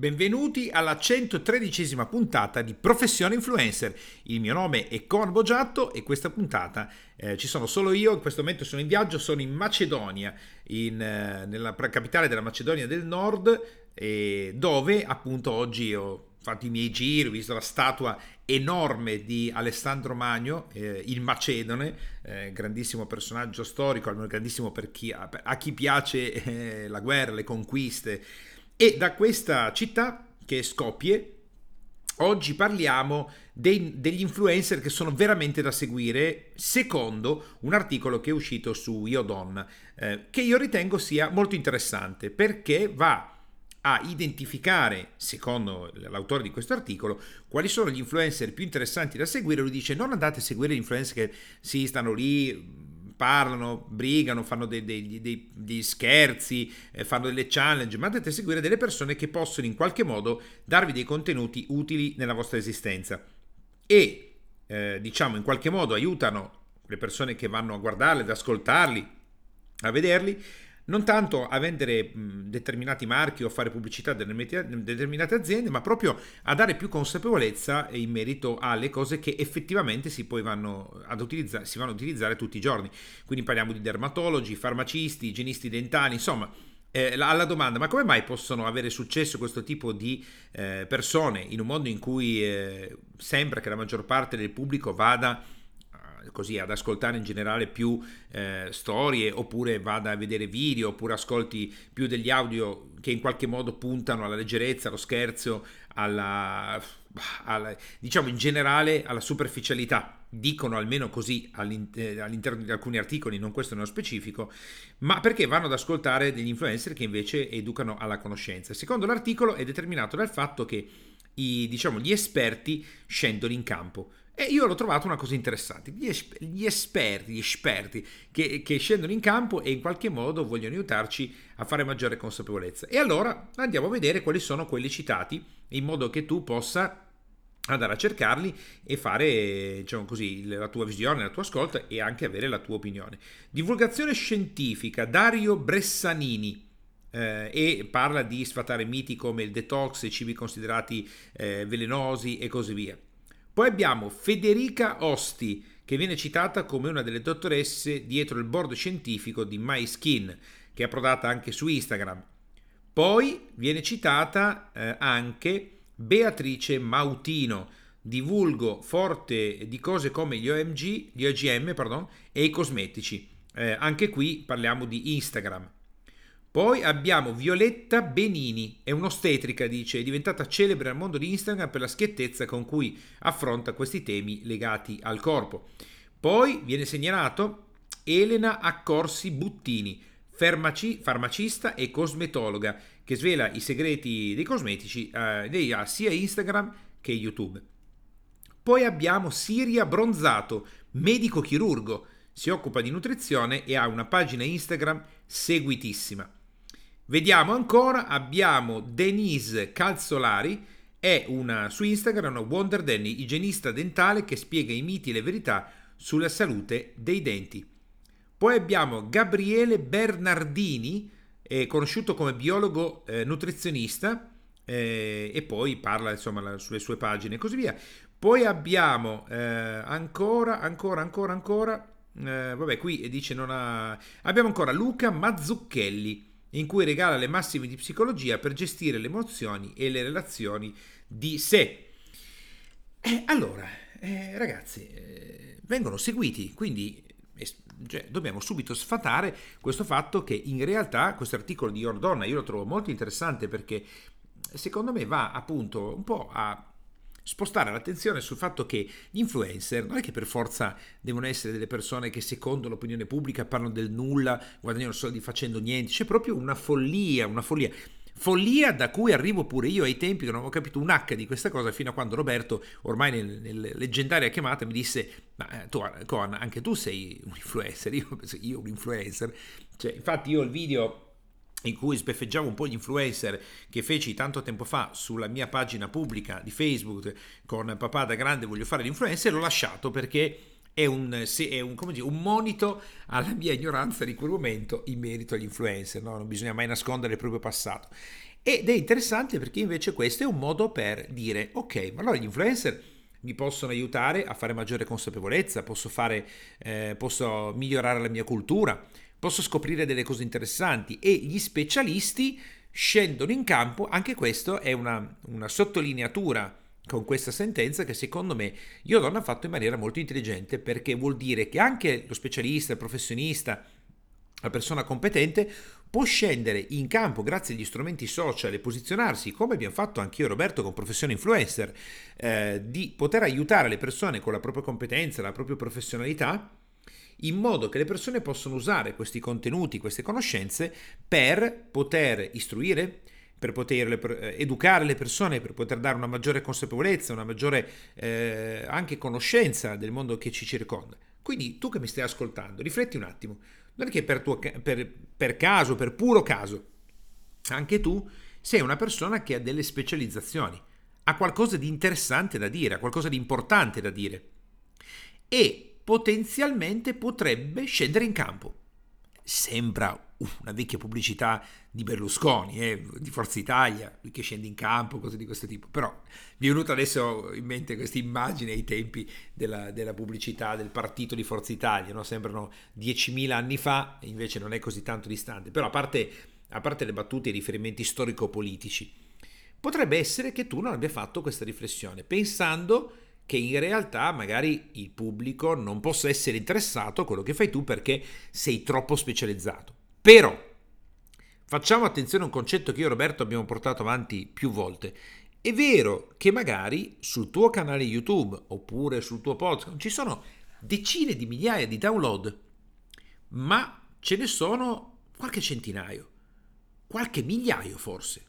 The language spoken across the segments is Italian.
Benvenuti alla 113 puntata di Professione Influencer. Il mio nome è Con Boggiatto e questa puntata eh, ci sono solo io. In questo momento sono in viaggio, sono in Macedonia, in, eh, nella capitale della Macedonia del Nord, eh, dove appunto oggi ho fatto i miei giri, ho visto la statua enorme di Alessandro Magno, eh, il Macedone, eh, grandissimo personaggio storico, almeno grandissimo per chi, a chi piace eh, la guerra, le conquiste e da questa città, che è Skopje, oggi parliamo dei, degli influencer che sono veramente da seguire, secondo un articolo che è uscito su Iodon, eh, che io ritengo sia molto interessante perché va a identificare, secondo l'autore di questo articolo, quali sono gli influencer più interessanti da seguire. Lui dice: Non andate a seguire gli influencer che si stanno lì parlano, brigano, fanno dei, dei, dei, dei scherzi, eh, fanno delle challenge, ma andate a seguire delle persone che possono in qualche modo darvi dei contenuti utili nella vostra esistenza. E eh, diciamo in qualche modo aiutano le persone che vanno a guardarli, ad ascoltarli, a vederli non tanto a vendere determinati marchi o a fare pubblicità di determinate aziende, ma proprio a dare più consapevolezza in merito alle cose che effettivamente si poi vanno ad utilizzare, si vanno ad utilizzare tutti i giorni. Quindi parliamo di dermatologi, farmacisti, igienisti dentali, insomma. Eh, alla domanda, ma come mai possono avere successo questo tipo di eh, persone in un mondo in cui eh, sembra che la maggior parte del pubblico vada così ad ascoltare in generale più eh, storie oppure vada a vedere video oppure ascolti più degli audio che in qualche modo puntano alla leggerezza, allo scherzo, alla, alla diciamo in generale alla superficialità dicono almeno così eh, all'interno di alcuni articoli, non questo nello specifico, ma perché vanno ad ascoltare degli influencer che invece educano alla conoscenza. Secondo l'articolo è determinato dal fatto che i, diciamo, gli esperti scendono in campo. E io l'ho trovato una cosa interessante. Gli, esper- gli esperti, gli esperti che, che, scendono in campo e in qualche modo vogliono aiutarci a fare maggiore consapevolezza. E allora andiamo a vedere quali sono quelli citati, in modo che tu possa andare a cercarli e fare diciamo così, la tua visione, la tua ascolta e anche avere la tua opinione. Divulgazione scientifica, Dario Bressanini. Eh, e parla di sfatare miti come il detox, i cibi considerati eh, velenosi e così via. Poi abbiamo Federica Osti, che viene citata come una delle dottoresse dietro il board scientifico di MySkin, che è approdata anche su Instagram. Poi viene citata eh, anche Beatrice Mautino, divulgo forte di cose come gli OMG, gli OGM pardon, e i cosmetici. Eh, anche qui parliamo di Instagram. Poi abbiamo Violetta Benini, è un'ostetrica, dice, è diventata celebre al mondo di Instagram per la schiettezza con cui affronta questi temi legati al corpo. Poi viene segnalato Elena Accorsi Buttini, farmaci, farmacista e cosmetologa, che svela i segreti dei cosmetici, eh, lei ha sia Instagram che YouTube. Poi abbiamo Siria Bronzato, medico chirurgo, si occupa di nutrizione e ha una pagina Instagram seguitissima. Vediamo ancora, abbiamo Denise Calzolari, è una, su Instagram una Wonder Danny, igienista dentale che spiega i miti e le verità sulla salute dei denti. Poi abbiamo Gabriele Bernardini, eh, conosciuto come biologo eh, nutrizionista, eh, e poi parla insomma la, sulle sue pagine e così via. Poi abbiamo eh, ancora, ancora, ancora, ancora, eh, vabbè qui dice non ha... Abbiamo ancora Luca Mazzucchelli, in cui regala le massime di psicologia per gestire le emozioni e le relazioni di sé. Eh, allora, eh, ragazzi, eh, vengono seguiti, quindi cioè, dobbiamo subito sfatare questo fatto che in realtà questo articolo di Ordonna io lo trovo molto interessante perché secondo me va appunto un po' a spostare l'attenzione sul fatto che gli influencer non è che per forza devono essere delle persone che secondo l'opinione pubblica parlano del nulla, guadagnano soldi facendo niente, c'è proprio una follia, una follia. Follia da cui arrivo pure io ai tempi che non avevo capito un H di questa cosa fino a quando Roberto, ormai nel, nel leggendaria chiamata, mi disse: Ma eh, tu, Coan, anche tu sei un influencer. Io, io un influencer. Cioè, infatti, io il video in cui sbeffeggiavo un po' gli influencer che feci tanto tempo fa sulla mia pagina pubblica di Facebook con papà da grande voglio fare l'influencer, l'ho lasciato perché è un, è un, dire, un, monito alla mia ignoranza di quel momento in merito agli influencer, no? non bisogna mai nascondere il proprio passato. Ed è interessante perché invece questo è un modo per dire, ok, ma allora gli influencer mi possono aiutare a fare maggiore consapevolezza, posso, fare, eh, posso migliorare la mia cultura, posso scoprire delle cose interessanti. E gli specialisti scendono in campo, anche questo è una, una sottolineatura con questa sentenza che secondo me Iodon ha fatto in maniera molto intelligente perché vuol dire che anche lo specialista, il professionista, la persona competente può scendere in campo grazie agli strumenti social e posizionarsi, come abbiamo fatto anche io e Roberto con Professione Influencer, eh, di poter aiutare le persone con la propria competenza, la propria professionalità, in modo che le persone possano usare questi contenuti, queste conoscenze per poter istruire, per poter eh, educare le persone, per poter dare una maggiore consapevolezza, una maggiore eh, anche conoscenza del mondo che ci circonda. Quindi tu che mi stai ascoltando, rifletti un attimo non è che per, tuo, per, per caso, per puro caso, anche tu sei una persona che ha delle specializzazioni, ha qualcosa di interessante da dire, ha qualcosa di importante da dire e potenzialmente potrebbe scendere in campo. Sembra una vecchia pubblicità di Berlusconi, eh, di Forza Italia, lui che scende in campo, cose di questo tipo. Però mi è venuta adesso in mente questa immagine ai tempi della, della pubblicità del partito di Forza Italia, no? sembrano 10.000 anni fa, invece non è così tanto distante. Però a parte, a parte le battute e i riferimenti storico-politici, potrebbe essere che tu non abbia fatto questa riflessione, pensando che in realtà magari il pubblico non possa essere interessato a quello che fai tu perché sei troppo specializzato. Però facciamo attenzione a un concetto che io e Roberto abbiamo portato avanti più volte. È vero che magari sul tuo canale YouTube oppure sul tuo podcast ci sono decine di migliaia di download, ma ce ne sono qualche centinaio, qualche migliaio forse.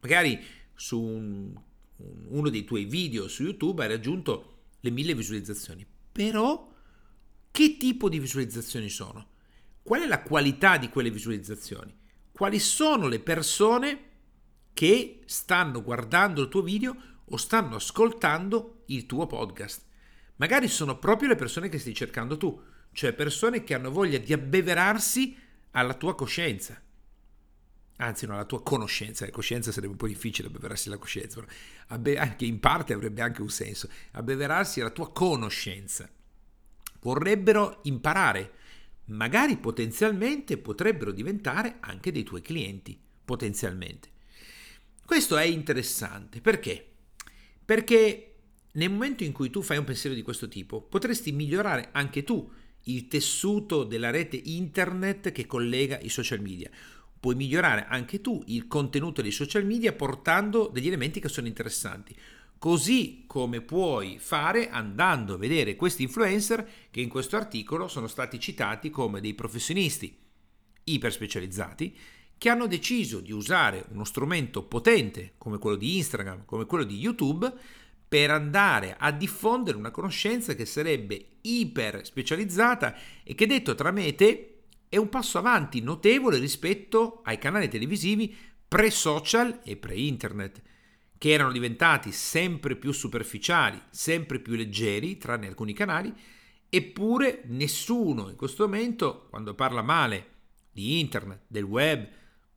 Magari su un, uno dei tuoi video su YouTube hai raggiunto le mille visualizzazioni. Però che tipo di visualizzazioni sono? Qual è la qualità di quelle visualizzazioni? Quali sono le persone che stanno guardando il tuo video o stanno ascoltando il tuo podcast? Magari sono proprio le persone che stai cercando tu, cioè persone che hanno voglia di abbeverarsi alla tua coscienza. Anzi, no, alla tua conoscenza. La coscienza sarebbe un po' difficile abbeverarsi alla coscienza, però anche in parte avrebbe anche un senso. Abbeverarsi alla tua conoscenza. Vorrebbero imparare magari potenzialmente potrebbero diventare anche dei tuoi clienti, potenzialmente. Questo è interessante perché? Perché nel momento in cui tu fai un pensiero di questo tipo, potresti migliorare anche tu il tessuto della rete internet che collega i social media. Puoi migliorare anche tu il contenuto dei social media portando degli elementi che sono interessanti. Così come puoi fare andando a vedere questi influencer che in questo articolo sono stati citati come dei professionisti iper specializzati che hanno deciso di usare uno strumento potente come quello di Instagram, come quello di YouTube, per andare a diffondere una conoscenza che sarebbe iper specializzata e che detto tra me e te è un passo avanti notevole rispetto ai canali televisivi pre-social e pre-internet che erano diventati sempre più superficiali, sempre più leggeri, tranne alcuni canali, eppure nessuno in questo momento, quando parla male di internet, del web,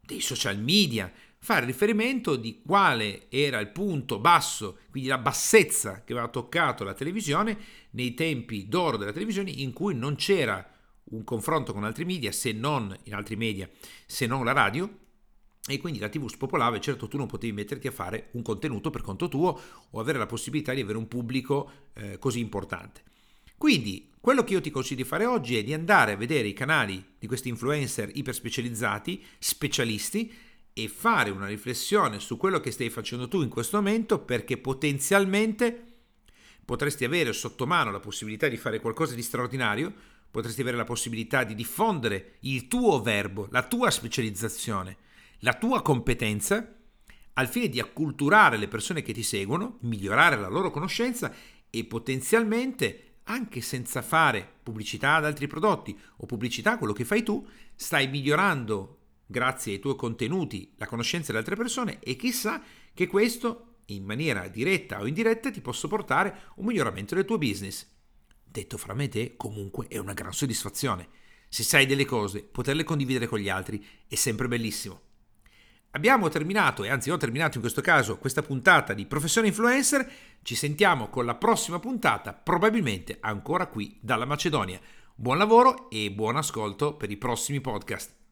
dei social media, fa riferimento di quale era il punto basso, quindi la bassezza che aveva toccato la televisione nei tempi d'oro della televisione in cui non c'era un confronto con altri media, se non in altri media, se non la radio, e quindi la TV spopolava e certo tu non potevi metterti a fare un contenuto per conto tuo o avere la possibilità di avere un pubblico eh, così importante. Quindi quello che io ti consiglio di fare oggi è di andare a vedere i canali di questi influencer iper specializzati, specialisti, e fare una riflessione su quello che stai facendo tu in questo momento perché potenzialmente potresti avere sotto mano la possibilità di fare qualcosa di straordinario, potresti avere la possibilità di diffondere il tuo verbo, la tua specializzazione la tua competenza al fine di acculturare le persone che ti seguono, migliorare la loro conoscenza e potenzialmente, anche senza fare pubblicità ad altri prodotti o pubblicità a quello che fai tu, stai migliorando grazie ai tuoi contenuti la conoscenza delle altre persone e chissà che questo in maniera diretta o indiretta ti possa portare un miglioramento del tuo business. Detto fra me e te, comunque è una gran soddisfazione. Se sai delle cose, poterle condividere con gli altri è sempre bellissimo. Abbiamo terminato, e anzi ho terminato in questo caso, questa puntata di Professione Influencer. Ci sentiamo con la prossima puntata, probabilmente ancora qui dalla Macedonia. Buon lavoro e buon ascolto per i prossimi podcast.